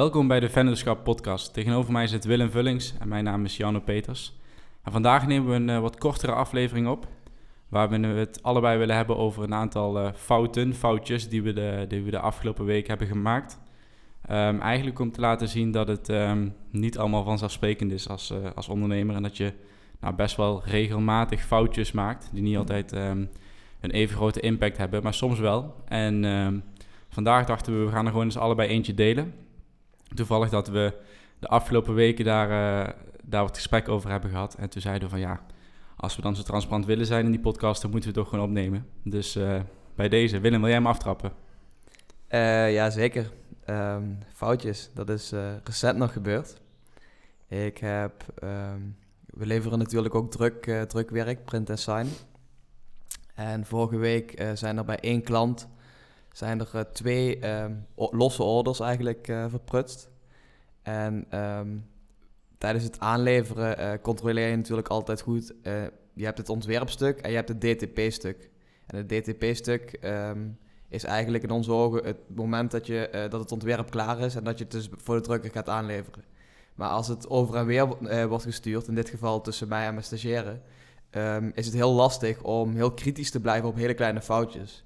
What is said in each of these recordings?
Welkom bij de Venderschap podcast. Tegenover mij zit Willem Vullings en mijn naam is Janne Peters. En vandaag nemen we een uh, wat kortere aflevering op, waar we het allebei willen hebben over een aantal uh, fouten, foutjes die we, de, de afgelopen week hebben gemaakt. Um, eigenlijk om te laten zien dat het um, niet allemaal vanzelfsprekend is als, uh, als ondernemer en dat je nou, best wel regelmatig foutjes maakt die niet altijd um, een even grote impact hebben, maar soms wel. En vandaag dachten we, we gaan er gewoon eens allebei eentje delen. Toevallig dat we de afgelopen weken daar, uh, daar wat gesprek over hebben gehad. En toen zeiden we van ja, als we dan zo transparant willen zijn in die podcast, dan moeten we het toch gewoon opnemen. Dus uh, bij deze, Willem, wil jij hem aftrappen? Uh, ja, zeker. Um, foutjes, dat is recent nog gebeurd. Ik heb, um, we leveren natuurlijk ook druk, drukwerk, print en sign. En vorige week zijn er bij één klant zijn er uh, twee um, losse orders eigenlijk uh, verprutst. En um, tijdens het aanleveren uh, controleer je natuurlijk altijd goed. je hebt het ontwerpstuk en je hebt het DTP-stuk. En het DTP-stuk um, is eigenlijk in onze ogen het moment dat, je, dat het ontwerp klaar is en dat je het dus voor de drukker gaat aanleveren. Maar als het over en weer wordt gestuurd, in dit geval tussen mij en mijn stagiaire, is het heel lastig om heel kritisch te blijven op hele kleine foutjes.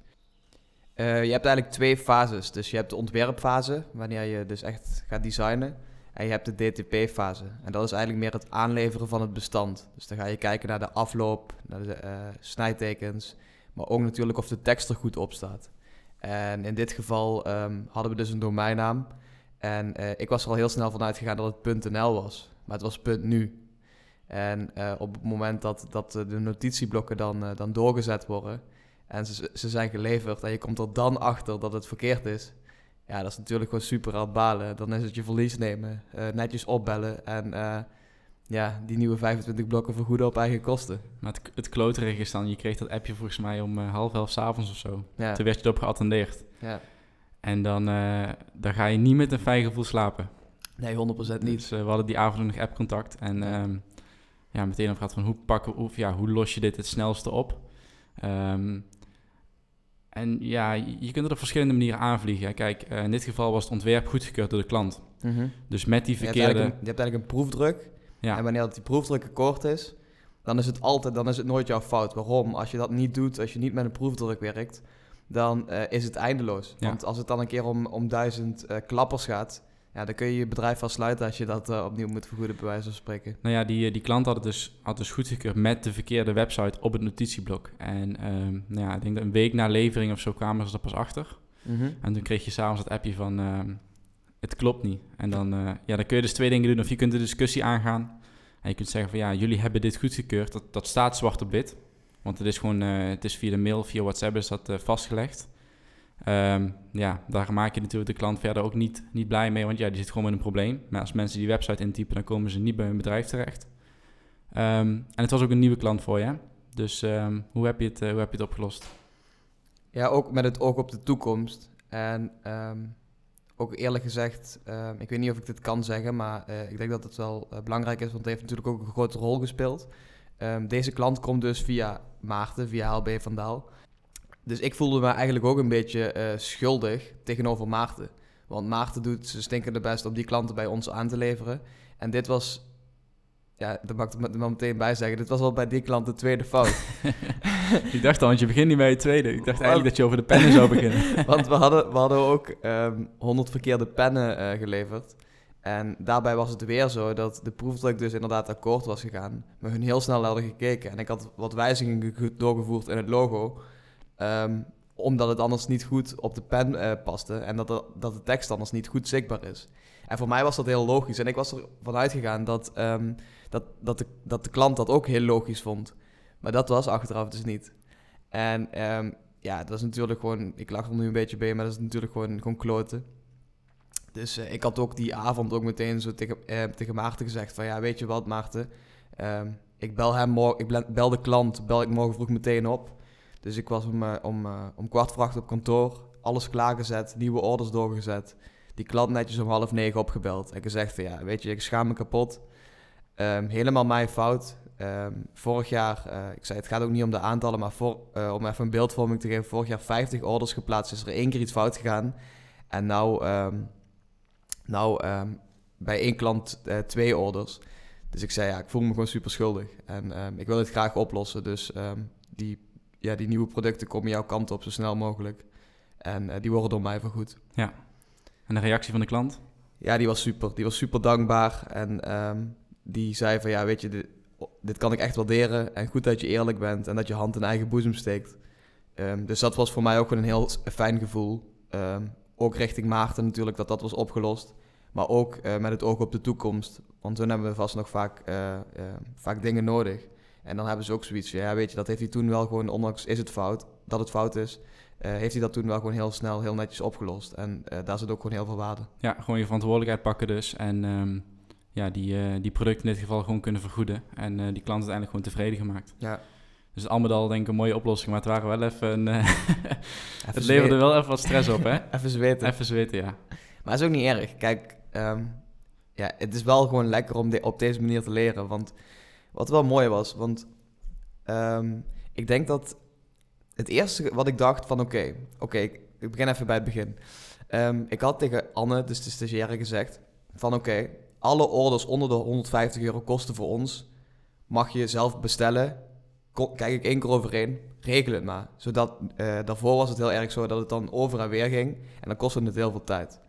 Uh, je hebt eigenlijk twee fases. Dus je hebt de ontwerpfase, wanneer je dus echt gaat designen. En je hebt de DTP-fase. En dat is eigenlijk meer het aanleveren van het bestand. Dus dan ga je kijken naar de afloop, naar de uh, snijtekens. Maar ook natuurlijk of de tekst er goed op staat. En in dit geval um, hadden we dus een domeinnaam. En uh, ik was er al heel snel vanuit gegaan dat het .nl was. Maar het was .nu. En op het moment dat, dat de notitieblokken dan, dan doorgezet worden en ze, ze zijn geleverd en je komt er dan achter dat het verkeerd is. Ja, dat is natuurlijk gewoon super aan balen. Dan is het je verlies nemen, uh, netjes opbellen en uh, ja, die nieuwe 25 blokken vergoeden op eigen kosten. Maar het, het kloterige is dan, je kreeg dat appje volgens mij om uh, half elf s avonds of zo. Ja. Toen werd je erop geattendeerd. Ja. En dan, dan ga je niet met een fijn gevoel slapen. Nee, 100% niet. Dus, we hadden die avond nog appcontact en ja, meteen over gehad van hoe pakken, of ja, hoe los je dit het snelste op. Um, en ja, je kunt er op verschillende manieren aanvliegen. Kijk, uh, in dit geval was het ontwerp goedgekeurd door de klant. Mm -hmm. Dus met die verkeerde... Je hebt eigenlijk een, hebt eigenlijk een proefdruk. Ja. En wanneer die proefdruk kort is, dan is het altijd, dan is het nooit jouw fout. Waarom? Als je dat niet doet, als je niet met een proefdruk werkt, dan uh, is het eindeloos. Ja. Want als het dan een keer om, om duizend uh, klappers gaat, ja, dan kun je je bedrijf wel sluiten als je dat uh, opnieuw moet vergoeden, bij wijze van spreken. Nou ja, die, die klant had het dus, had dus goedgekeurd met de verkeerde website op het notitieblok. En um, nou ja, ik denk dat een week na levering of zo kwamen ze er pas achter. Mm -hmm. En toen kreeg je s'avonds het appje van, uh, het klopt niet. En dan, uh, ja, dan kun je dus twee dingen doen. Of je kunt de discussie aangaan. En je kunt zeggen van, ja, jullie hebben dit goedgekeurd. Dat, dat staat zwart op wit. Want het is gewoon, het is via de mail, via WhatsApp is dat vastgelegd. Um, ja, daar maak je natuurlijk de klant verder ook niet, niet blij mee, want ja, die zit gewoon met een probleem. Maar als mensen die website intypen, dan komen ze niet bij hun bedrijf terecht. Um, en het was ook een nieuwe klant voor je. Dus um, hoe, heb je het, uh, hoe heb je het opgelost? Ja, ook met het oog op de toekomst. En ook eerlijk gezegd, ik weet niet of ik dit kan zeggen, maar uh, ik denk dat het wel uh, belangrijk is, want het heeft natuurlijk ook een grote rol gespeeld. deze klant komt dus via Maarten, via HLB Vandaal. Dus ik voelde me eigenlijk ook een beetje uh, schuldig tegenover Maarten. Want Maarten doet zijn stinkende best om die klanten bij ons aan te leveren. En dit was, ja, dat mag ik er maar meteen bij zeggen, dit was al bij die klant de tweede fout. ik dacht al, want je begint niet bij je tweede. Ik dacht eigenlijk dat je over de pennen zou beginnen. want we hadden, we hadden ook um, ehm, 100 verkeerde pennen uh, geleverd. En daarbij was het weer zo dat de proefdruk dus inderdaad akkoord was gegaan. Maar hun heel snel hadden gekeken. En ik had wat wijzigingen doorgevoerd in het logo. Um, omdat het anders niet goed op de pen uh, paste en dat dat de tekst anders niet goed zichtbaar is. En voor mij was dat heel logisch. En ik was ervan uitgegaan dat, um, dat, dat, de, dat de klant dat ook heel logisch vond. Maar dat was achteraf dus niet. En um, ja, dat is natuurlijk gewoon... Ik lach er nu een beetje bij, maar dat is natuurlijk gewoon, gewoon kloten. Dus uh, ik had ook die avond ook meteen zo tegen, uh, tegen Maarten gezegd van... Ja, weet je wat Maarten? ik bel hem morgen... Ik bel de klant, bel ik morgen vroeg meteen op... Dus ik was om, uh, om, uh, om kwart voor acht op kantoor, alles klaargezet, nieuwe orders doorgezet. Die klant netjes om half negen opgebeld en gezegd van ja, weet je, ik schaam me kapot. Um, helemaal mijn fout. Um, vorig jaar, uh, ik zei het gaat ook niet om de aantallen, maar voor, om even een beeldvorming te geven, vorig jaar 50 orders geplaatst, is er één keer iets fout gegaan. En nou, um, Nou, ehm, bij één klant eh, twee orders. Dus ik zei, ja, ik voel me gewoon super schuldig. En ehm, ik wil het graag oplossen. Dus ehm, die, ja, die nieuwe producten komen jouw kant op zo snel mogelijk. En eh, die worden door mij vergoed. En de reactie van de klant? Ja, die was super. Die was super dankbaar. En ehm, die zei van, ja, weet je, dit, dit kan ik echt waarderen. En goed dat je eerlijk bent en dat je hand in eigen boezem steekt. Ehm, dus dat was voor mij ook een heel fijn gevoel. Ehm, ook richting Maarten natuurlijk, dat dat was opgelost. Maar ook eh, met het oog op de toekomst. Want toen hebben we vast nog vaak, eh, vaak dingen nodig. En dan hebben ze ook zoiets van, ja, weet je, dat heeft hij toen wel gewoon, ondanks is het fout, dat het fout is, eh, heeft hij dat toen wel gewoon heel snel, heel netjes opgelost. En eh, daar zit ook gewoon heel veel waarde. Ja, gewoon je verantwoordelijkheid pakken dus. En ehm, ja, die, eh, die producten in dit geval gewoon kunnen vergoeden. En die klant uiteindelijk gewoon tevreden gemaakt. Ja. Dus al met al denk ik een mooie oplossing. Maar het waren wel even... Een, het leverde wel even wat stress op, hè? Even zweten. Even zweten, ja. Maar het is ook niet erg. Kijk, ehm, ja, het is wel gewoon lekker om de, op deze manier te leren. Want wat wel mooi was, want ehm, ik denk dat het eerste wat ik dacht van oké, oké, ik, begin even bij het begin. Ehm, ik had tegen Anne, dus de stagiaire, gezegd van oké, alle orders onder de 150 euro kosten voor ons, mag je zelf bestellen. Kijk ik één keer overheen, regel het maar. Zodat, eh, daarvoor was het heel erg zo dat het dan over en weer ging. En dan kostte het heel veel tijd.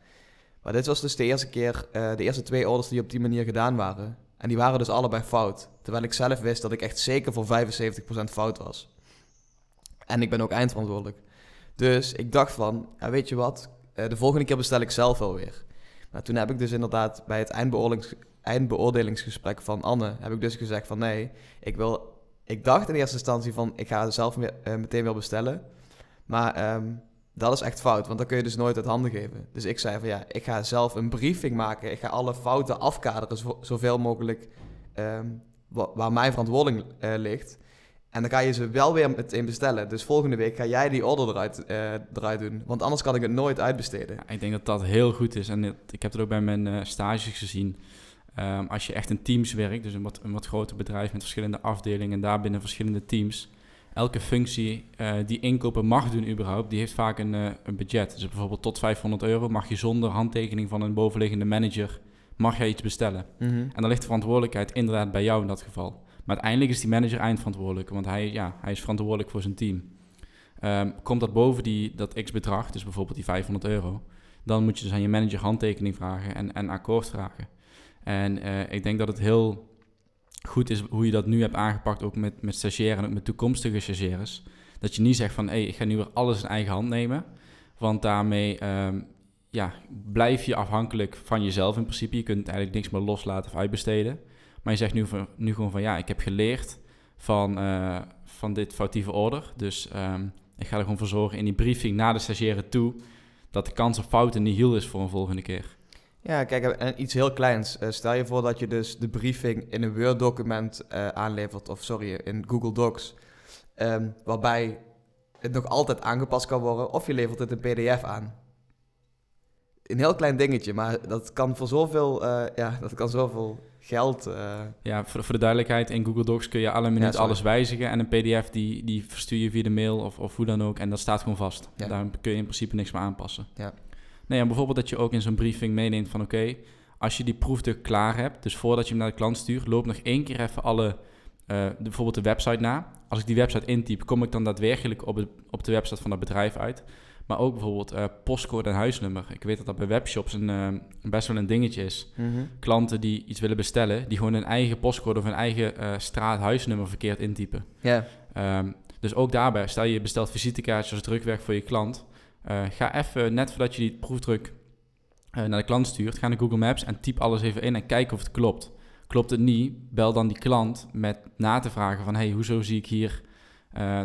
Maar dit was dus de eerste keer, eh, de eerste twee orders die op die manier gedaan waren. En die waren dus allebei fout. Terwijl ik zelf wist dat ik echt zeker voor 75% fout was. En ik ben ook eindverantwoordelijk. Dus ik dacht van, ja, weet je wat, Eh, de volgende keer bestel ik zelf wel weer. Maar toen heb ik dus inderdaad bij het eindbeoordelings, eindbeoordelingsgesprek van Anne, heb ik dus gezegd van nee, ik wil, ik dacht in eerste instantie van ik ga zelf eh, meteen weer bestellen. Maar ehm, dat is echt fout, want dan kun je dus nooit uit handen geven. Dus ik zei van ja, ik ga zelf een briefing maken. Ik ga alle fouten afkaderen, zo, zoveel mogelijk ehm, waar mijn verantwoording eh, ligt. En dan ga je ze wel weer meteen bestellen. Dus volgende week ga jij die order eruit, eh, eruit doen. Want anders kan ik het nooit uitbesteden. Ja, ik denk dat dat heel goed is. En ik heb het ook bij mijn eh, stages gezien. Ehm, als je echt in teams werkt, dus een wat, een wat groter bedrijf met verschillende afdelingen en daarbinnen verschillende teams. Elke functie die inkopen mag doen überhaupt, die heeft vaak een, een budget. Dus bijvoorbeeld tot 500 euro mag je zonder handtekening van een bovenliggende manager, mag jij iets bestellen. En dan ligt de verantwoordelijkheid inderdaad bij jou in dat geval. Maar uiteindelijk is die manager eindverantwoordelijk, want hij, ja, hij is verantwoordelijk voor zijn team. Ehm, komt dat boven die, dat x-bedrag, dus bijvoorbeeld die 500 euro, dan moet je dus aan je manager handtekening vragen en, en akkoord vragen. En eh, ik denk dat het heel goed is hoe je dat nu hebt aangepakt, ook met, met stagiairen en ook met toekomstige stagiaires. Dat je niet zegt van, hé, ik ga nu weer alles in eigen hand nemen. Want daarmee ehm, ja, blijf je afhankelijk van jezelf in principe. Je kunt eigenlijk niks meer loslaten of uitbesteden. Maar je zegt nu, nu gewoon van, ja, ik heb geleerd van, eh, van dit foutieve order. Dus ehm, ik ga er gewoon voor zorgen in die briefing naar de stagiaire toe... dat de kans op fouten niet heel is voor een volgende keer. Ja, kijk, en iets heel kleins. Eh, stel je voor dat je dus de briefing in een Word-document eh, aanlevert, of sorry, in Google Docs, ehm, waarbij het nog altijd aangepast kan worden, of je levert het in PDF aan. Een heel klein dingetje, maar dat kan voor zoveel, eh, ja, dat kan zoveel geld. eh, Ja, voor, voor de duidelijkheid, in Google Docs kun je alle minuut sorry. alles wijzigen. En een pdf die, die verstuur je via de mail of, of hoe dan ook. En dat staat gewoon vast. Ja. Daar kun je in principe niks meer aanpassen. Ja. Nee, en bijvoorbeeld dat je ook in zo'n briefing meeneemt van... oké, als je die proefdruk klaar hebt... dus voordat je hem naar de klant stuurt... loop nog één keer even alle... eh, de, bijvoorbeeld de website na. Als ik die website intyp... kom ik dan daadwerkelijk op, het, op de website van dat bedrijf uit. Maar ook bijvoorbeeld eh, postcode en huisnummer. Ik weet dat dat bij webshops een, eh, best wel een dingetje is klanten die iets willen bestellen, die gewoon hun eigen postcode of hun eigen eh, straat, huisnummer verkeerd intypen. Ja, Ehm, dus ook daarbij, stel je bestelt visitekaartjes als drukwerk voor je klant, ga even, net voordat je die proefdruk naar de klant stuurt, ga naar Google Maps en typ alles even in en kijk of het klopt. Klopt het niet, bel dan die klant met na te vragen van, hey, hoezo zie ik hier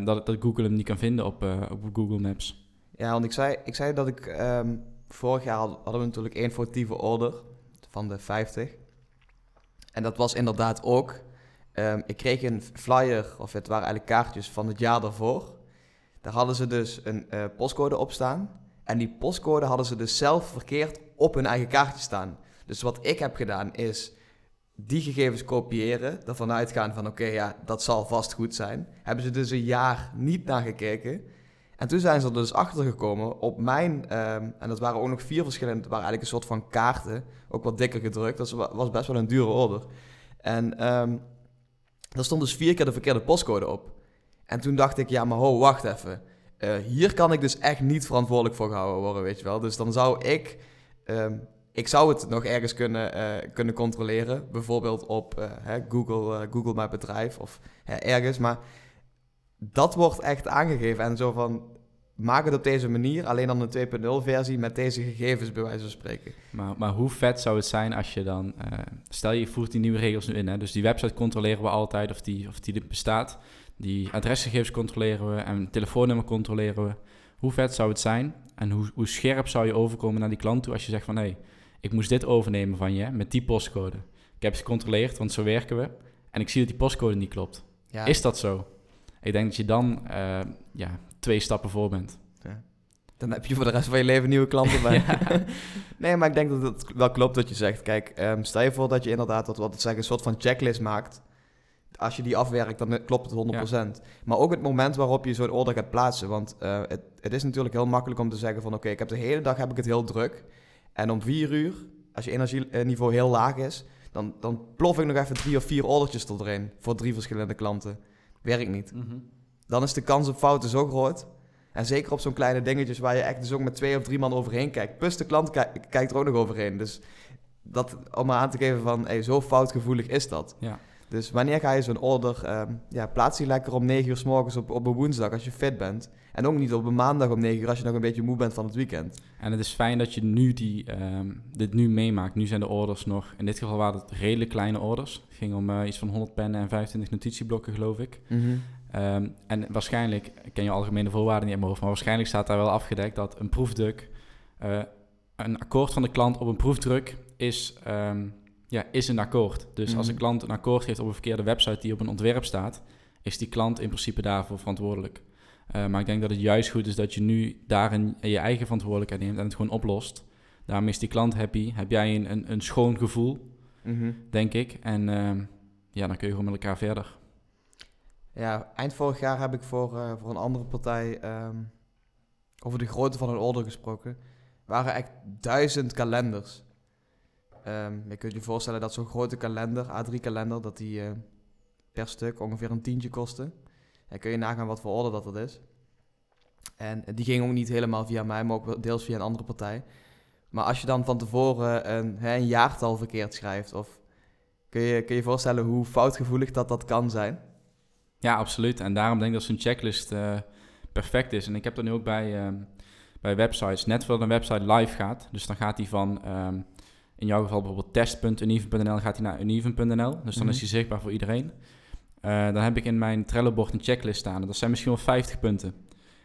dat, dat Google hem niet kan vinden op, op Google Maps. Ja want ik zei, ik zei dat ik... ehm, vorig jaar had- hadden we natuurlijk één foutieve order van de 50. En dat was inderdaad ook... ehm, ik kreeg een flyer, of het waren eigenlijk kaartjes van het jaar daarvoor. Daar hadden ze dus een eh, postcode op staan. En die postcode hadden ze dus zelf verkeerd op hun eigen kaartje staan. Dus wat ik heb gedaan is die gegevens kopiëren, ervan uitgaan van oké, ja, dat zal vast goed zijn. Hebben ze dus een jaar niet naar gekeken. En toen zijn ze er dus achter gekomen op mijn, ehm, en dat waren ook nog vier verschillende, waren eigenlijk een soort van kaarten, ook wat dikker gedrukt. Dat was best wel een dure order. En um, er stond dus vier keer de verkeerde postcode op. En toen dacht ik, ja, maar ho, wacht even. Uh, hier kan ik dus echt niet verantwoordelijk voor gehouden worden, weet je wel. Dus dan zou ik, um, ik zou het nog ergens kunnen, uh, kunnen controleren. Bijvoorbeeld op hè, Google, Google Mijn Bedrijf of ergens. Maar dat wordt echt aangegeven. En zo van, maak het op deze manier, alleen dan een 2.0 versie met deze gegevens bij wijze van spreken. Maar, maar hoe vet zou het zijn als je dan, uh, stel je voert die nieuwe regels nu in, hè? dus die website controleren we altijd of die, of die bestaat, die adresgegevens controleren we en telefoonnummer controleren we. Hoe vet zou het zijn en hoe, hoe scherp zou je overkomen naar die klant toe als je zegt van hé, hey, ik moest dit overnemen van je met die postcode. Ik heb ze gecontroleerd, want zo werken we en ik zie dat die postcode niet klopt. Ja. Is dat zo? Ik denk dat je dan uh, ja, twee stappen voor bent. Ja. Dan heb je voor de rest van je leven nieuwe klanten bij. nee, maar ik denk dat het wel klopt wat je zegt. Kijk, um, stel je voor dat je inderdaad, wat, wat zeggen, een soort van checklist maakt. Als je die afwerkt, dan klopt het 100%. Maar ook het moment waarop je zo'n order gaat plaatsen. Want uh, het, het, is natuurlijk heel makkelijk om te zeggen van... oké, ik heb de hele dag heb ik het heel druk. En om vier uur, als je energieniveau heel laag is... dan, dan plof ik nog even drie of vier ordertjes erin... voor drie verschillende klanten. Werkt niet. Mm -hmm. Dan is de kans op fouten zo groot... En zeker op zo'n kleine dingetjes waar je echt dus ook met twee of drie man overheen kijkt. Plus de klant kijkt er ook nog overheen. Dus dat om maar aan te geven van, hey, zo foutgevoelig is dat. Ja. Dus wanneer ga je zo'n order, um, ja, plaats die lekker om 9 uur s morgens op, op een woensdag als je fit bent. En ook niet op een maandag om 9 uur als je nog een beetje moe bent van het weekend. En het is fijn dat je nu die, um, dit nu meemaakt. Nu zijn de orders nog, in dit geval waren het redelijk kleine orders. Het ging om uh, iets van 100 pennen en 25 notitieblokken geloof ik. Mm -hmm. um, en waarschijnlijk, ik ken je algemene voorwaarden niet in mijn hoofd, maar waarschijnlijk staat daar wel afgedekt dat een proefdruk, uh, een akkoord van de klant op een proefdruk is ja, is een akkoord. Dus als een mhm. klant een akkoord heeft op een verkeerde website die op een ontwerp staat, is die klant in principe daarvoor verantwoordelijk. Uh, maar ik denk dat het juist goed is dat je nu daarin je eigen verantwoordelijkheid neemt en het gewoon oplost. Daarmee is die klant happy. Heb jij een, een, een schoon gevoel, mm denk ik. En uh, ja, dan kun je gewoon met elkaar verder. Ja, eind vorig jaar heb ik voor, uh, voor een andere partij um, over de grootte van een order gesproken. waren echt duizend kalenders. Um, je kunt je voorstellen dat zo'n grote kalender, A3-kalender, dat die uh, per stuk ongeveer een tientje kostte. Dan kun je nagaan wat voor orde dat dat is. En die ging ook niet helemaal via mij, maar ook deels via een andere partij. Maar als je dan van tevoren een, hè, een jaartal verkeerd schrijft, of kun je kun je voorstellen hoe foutgevoelig dat dat kan zijn? Ja, absoluut. En daarom denk ik dat zo'n checklist uh, perfect is. En ik heb dat nu ook bij, bij websites. Net voordat een website live gaat, dus dan gaat die van... Um, in jouw geval bijvoorbeeld test.uneven.nl gaat hij naar uneven.nl. Dus dan is mhm. hij zichtbaar voor iedereen. Uh, dan heb ik in mijn Trello-bord een checklist staan. Dat zijn misschien wel 50 punten.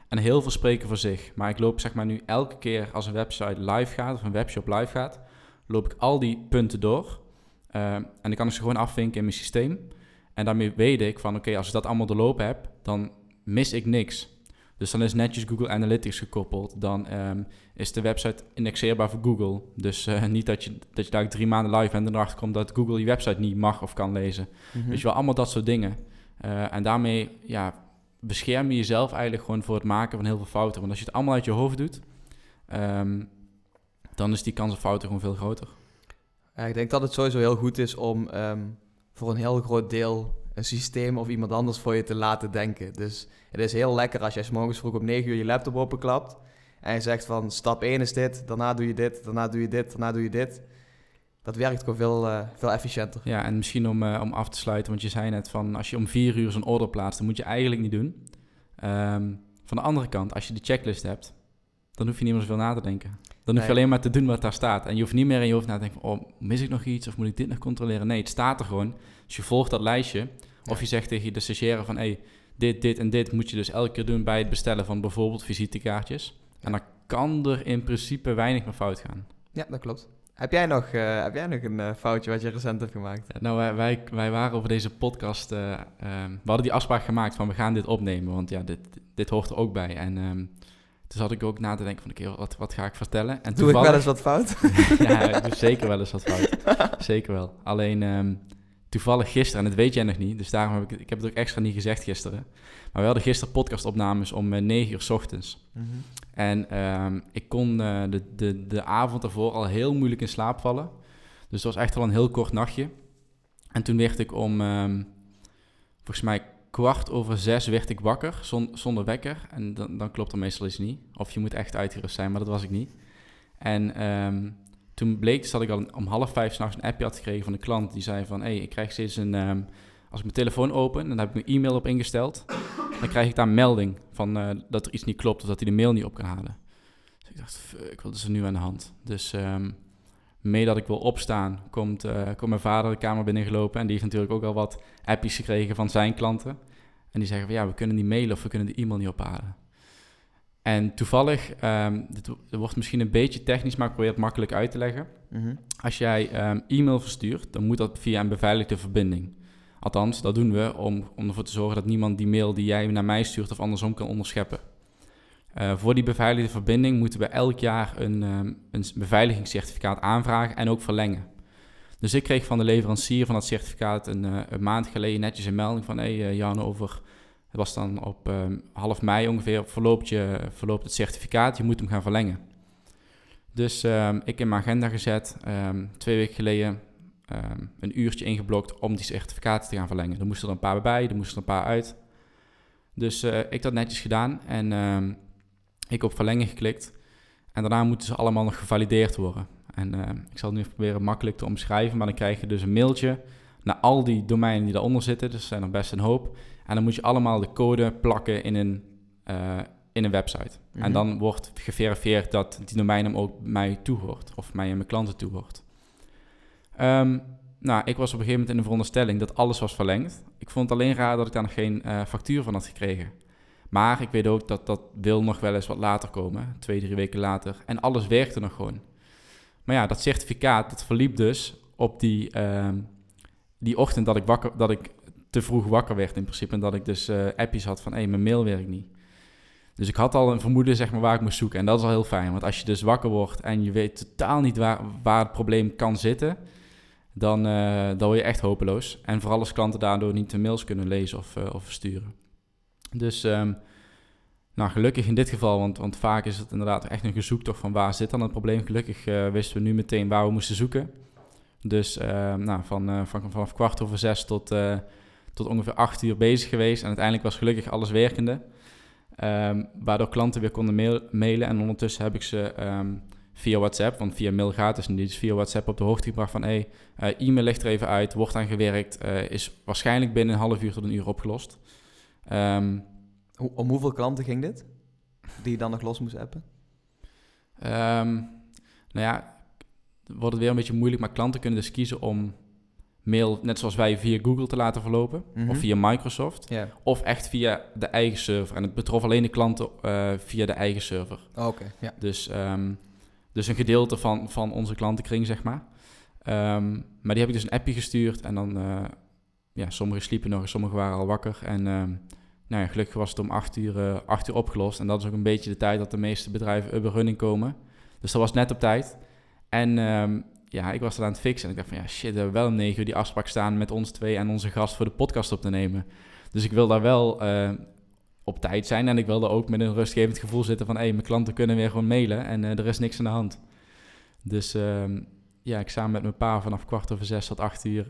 En heel veel spreken voor zich. Maar ik loop zeg maar nu elke keer als een website live gaat of een webshop live gaat, loop ik al die punten door. Uh, en dan kan ik ze gewoon afvinken in mijn systeem. En daarmee weet ik van oké, als ik dat allemaal doorlopen heb, dan mis ik niks. Dus dan is netjes Google Analytics gekoppeld. Dan ehm, is de website indexeerbaar voor Google. Dus uh, niet dat je, dat je daar drie maanden live bent en erachter komt dat Google je website niet mag of kan lezen. Mm Dus wel allemaal dat soort dingen. Uh, en daarmee ja, bescherm je jezelf eigenlijk gewoon voor het maken van heel veel fouten. Want als je het allemaal uit je hoofd doet, um, dan is die kans op fouten gewoon veel groter. Ja, ik denk dat het sowieso heel goed is om um, voor een heel groot deel een systeem of iemand anders voor je te laten denken. Dus het is heel lekker als jij s morgens vroeg om 9 uur je laptop openklapt. En je zegt van stap 1 is dit, daarna doe je dit, daarna doe je dit, daarna doe je dit. Dat werkt gewoon veel, uh, veel efficiënter. Ja, en misschien om, uh, om af te sluiten, want je zei net van als je om 4 uur zo'n order plaatst, dan moet je eigenlijk niet doen. Um, van de andere kant, als je de checklist hebt, dan hoef je niet meer zoveel na te denken. Dan hoef je alleen maar te doen wat daar staat. En je hoeft niet meer in je hoofd na te denken van, oh, mis ik nog iets of moet ik dit nog controleren? Nee, het staat er gewoon. Dus je volgt dat lijstje. Of je zegt tegen de stagiaire van, hey, dit, dit en dit moet je dus elke keer doen bij het bestellen van bijvoorbeeld visitekaartjes. En dan kan er in principe weinig meer fout gaan. Ja, dat klopt. Heb jij nog, uh, heb jij nog een uh, foutje wat je recent hebt gemaakt? nou, wij, wij, wij, waren over deze podcast... Uh, um, we hadden die afspraak gemaakt van we gaan dit opnemen. Want ja, dit, dit hoort er ook bij. En um, toen zat ik ook na te denken van... Oké, wat, wat ga ik vertellen? En doe ik wel eens wat fout? ja, ik doe zeker wel eens wat fout. zeker wel. Alleen... Um, toevallig gisteren, en dat weet jij nog niet, dus daarom heb ik, ik heb het ook extra niet gezegd gisteren. Maar we hadden gisteren podcastopnames om uh, 9 uur s ochtends. Mhm. En ehm, ik kon eh, de, de, de avond ervoor al heel moeilijk in slaap vallen. Dus het was echt al een heel kort nachtje. En toen werd ik om, ehm, volgens mij kwart over zes werd ik wakker, zon- zonder wekker. En dan, dan klopt er meestal iets niet. Of je moet echt uitgerust zijn, maar dat was ik niet. En ehm, toen bleek dus dat ik al om half vijf s'nachts een appje had gekregen van een klant. Die zei van, hé, hey, ik krijg steeds een... ehm, als ik mijn telefoon open, dan heb ik mijn e-mail op ingesteld. Dan krijg ik daar een melding van eh, dat er iets niet klopt of dat hij de mail niet op kan halen. Dus ik dacht, fuck, wat is er nu aan de hand? Dus ehm mee dat ik wil opstaan, komt, eh, komt mijn vader de kamer binnengelopen. En die heeft natuurlijk ook al wat appjes gekregen van zijn klanten. En die zeggen van, ja, we kunnen niet mailen of we kunnen de e-mail niet ophalen. En toevallig, dit, dit wordt misschien een beetje technisch, maar ik probeer het makkelijk uit te leggen. Mhm. Als jij ehm, e-mail verstuurt, dan moet dat via een beveiligde verbinding. Althans, dat doen we om, om ervoor te zorgen dat niemand die mail die jij naar mij stuurt of andersom kan onderscheppen. Eh, voor die beveiligde verbinding moeten we elk jaar een, ehm, een beveiligingscertificaat aanvragen en ook verlengen. Dus ik kreeg van de leverancier van dat certificaat een, eh, een maand geleden netjes een melding van... hé hey, Jan, over, het was dan op ehm, half mei ongeveer, verloopt, je, verloopt het certificaat, je moet hem gaan verlengen. Dus ehm, ik in mijn agenda gezet, twee weken geleden een uurtje ingeblokt om die certificaten te gaan verlengen. Er moesten er een paar bij, er moesten er een paar uit. Dus eh, ik dat netjes gedaan en ik op verlengen geklikt. En daarna moeten ze allemaal nog gevalideerd worden. En ehm, ik zal het nu even proberen makkelijk te omschrijven, maar dan krijg je dus een mailtje naar al die domeinen die daaronder zitten. Dus er zijn er best een hoop. En dan moet je allemaal de code plakken in een, eh, in een website. Mhm. En dan wordt geverifieerd dat die domein hem ook mij toehoort. Of mij en mijn klanten toehoort. Ehm, nou, ik was op een gegeven moment in de veronderstelling dat alles was verlengd. Ik vond het alleen raar dat ik daar nog geen eh, factuur van had gekregen. Maar ik weet ook dat dat wil nog wel eens wat later komen. Twee, drie weken later. En alles werkte nog gewoon. Maar ja, dat certificaat, dat verliep dus op die, ehm, die ochtend dat ik, wakker, dat ik te vroeg wakker werd in principe. En dat ik dus eh appjes had van, hé, mijn mail werkt niet. Dus ik had al een vermoeden zeg maar, waar ik moest zoeken. En dat is al heel fijn. Want als je dus wakker wordt en je weet totaal niet waar, waar het probleem kan zitten... Dan, eh, dan word je echt hopeloos. En vooral als klanten daardoor niet de mails kunnen lezen of, eh, of versturen. Dus ehm, nou, gelukkig in dit geval, want, want vaak is het inderdaad echt een gezoektocht van waar zit dan het probleem. Gelukkig eh, wisten we nu meteen waar we moesten zoeken. Dus ehm, nou, van, eh, van, vanaf kwart over zes tot, eh, tot ongeveer acht uur bezig geweest. En uiteindelijk was gelukkig alles werkende. Ehm, waardoor klanten weer konden mail- mailen. En ondertussen heb ik ze via WhatsApp, want via mail gaat het niet, dus via WhatsApp op de hoogte gebracht van hey, e-mail ligt er even uit, wordt aan gewerkt, is waarschijnlijk binnen een half uur tot een uur opgelost. Ehm, om hoeveel klanten ging dit? Die je dan nog los moest appen? Ehm, nou ja, wordt het weer een beetje moeilijk, maar klanten kunnen dus kiezen om mail, net zoals wij, via Google te laten verlopen Mhm. of via Microsoft, of echt via de eigen server. En het betrof alleen de klanten eh, via de eigen server. Oh, Oké, ja. Dus, ehm, dus een gedeelte van, van onze klantenkring, zeg maar. Maar die heb ik dus een appje gestuurd en dan, eh, ja, sommigen sliepen nog en sommigen waren al wakker. En ehm, nou ja, gelukkig was het om acht uur, eh, acht uur opgelost. En dat is ook een beetje de tijd dat de meeste bedrijven up running komen. Dus dat was net op tijd. En ehm, ja, ik was er aan het fixen. En ik dacht van, ja, shit, we hebben wel om negen uur die afspraak staan met ons twee en onze gast voor de podcast op te nemen. Dus ik wil daar wel eh, op tijd zijn. En ik wil daar ook met een rustgevend gevoel zitten van... hé, mijn klanten kunnen weer gewoon mailen en eh, er is niks aan de hand. Dus ehm, ja, ik samen met mijn pa vanaf kwart over zes tot acht uur...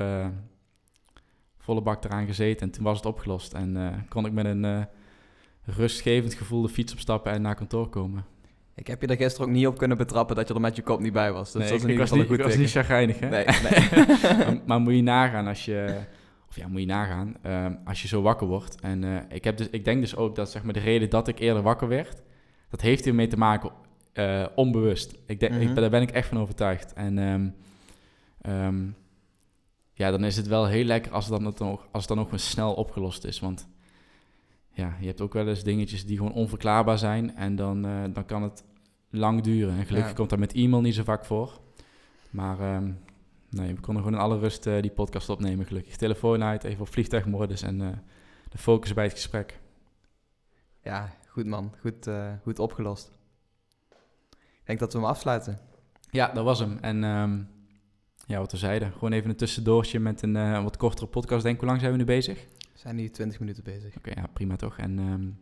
volle bak eraan gezeten en toen was het opgelost. En eh, kon ik met een eh, rustgevend gevoel de fiets opstappen en naar kantoor komen. Ik heb je er gisteren ook niet op kunnen betrappen dat je er met je kop niet bij was. Dus Nee, dat ik, ik was niet, ik goed was niet chagrijnig, hè? Nee, nee. maar, maar moet je nagaan als je... Of ja, moet je nagaan. ehm, als je zo wakker wordt. En eh, ik, heb dus, ik denk dus ook dat zeg maar, de reden dat ik eerder wakker werd... Dat heeft hiermee te maken onbewust. Ik denk, ik, Mhm. ben- daar ben ik echt van overtuigd. En ehm, ehm, ja, dan is het wel heel lekker als het dan, ook nog, als het dan ook gewoon snel opgelost is. Want ja, je hebt ook wel eens dingetjes die gewoon onverklaarbaar zijn. En dan, eh, dan kan het lang duren. En gelukkig Ja. komt dat met e-mail niet zo vaak voor. Maar ehm, nee, we konden gewoon in alle rust eh, die podcast opnemen, gelukkig. Telefoon uit, even op vliegtuigmodus en eh, de focus bij het gesprek. Ja, goed man. Goed, goed opgelost. Ik denk dat we hem afsluiten. Ja, dat was hem. En ehm, Ja, wat we zeiden. Gewoon even een tussendoortje met een uh, wat kortere podcast. Denk, hoe lang zijn we nu bezig? We zijn nu 20 minuten bezig. Oké, ja, prima toch. En um,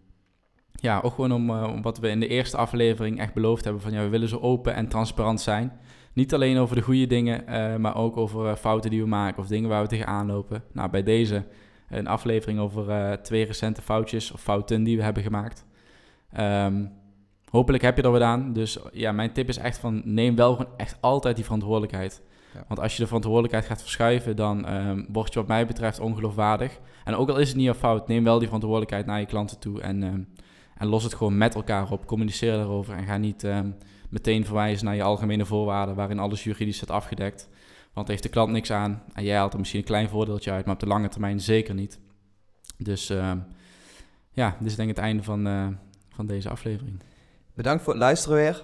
ja, ook gewoon om, uh, om, wat we in de eerste aflevering echt beloofd hebben. Van ja, we willen zo open en transparant zijn. Niet alleen over de goede dingen, uh, maar ook over fouten die we maken of dingen waar we tegenaan lopen. Nou, bij deze een aflevering over twee recente foutjes of fouten die we hebben gemaakt. Um, hopelijk heb je er wat aan. Dus ja, mijn tip is echt van neem wel gewoon echt altijd die verantwoordelijkheid. Ja. Want als je de verantwoordelijkheid gaat verschuiven, dan um, word je wat mij betreft ongeloofwaardig. En ook al is het niet jouw fout, neem wel die verantwoordelijkheid naar je klanten toe. En, um, en los het gewoon met elkaar op. Communiceer erover en ga niet um, meteen verwijzen naar je algemene voorwaarden waarin alles juridisch staat afgedekt. Want heeft de klant niks aan en jij haalt er misschien een klein voordeeltje uit, maar op de lange termijn zeker niet. Dus ja, dit is denk ik het einde van, uh, van deze aflevering. Bedankt voor het luisteren weer.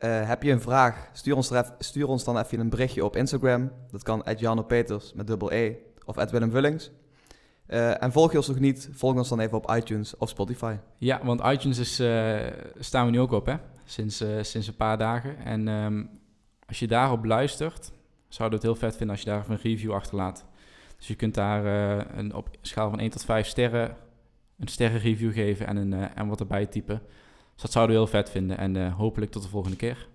Uh, heb je een vraag, stuur ons, stuur ons, dan even een berichtje op Instagram. Dat kan at Peters met dubbel E of at Willem Vullings. Uh, en volg je ons nog niet, volg ons dan even op iTunes of Spotify. Ja, want iTunes is, uh, staan we nu ook op, hè? Sinds, sinds een paar dagen. En um, als je daarop luistert, zouden we het heel vet vinden als je daar een review achterlaat. Dus je kunt daar een, op schaal van 1 tot 5 sterren een sterrenreview geven en, een, en wat erbij typen. Dus dat zouden we heel vet vinden. En uh, hopelijk tot de volgende keer.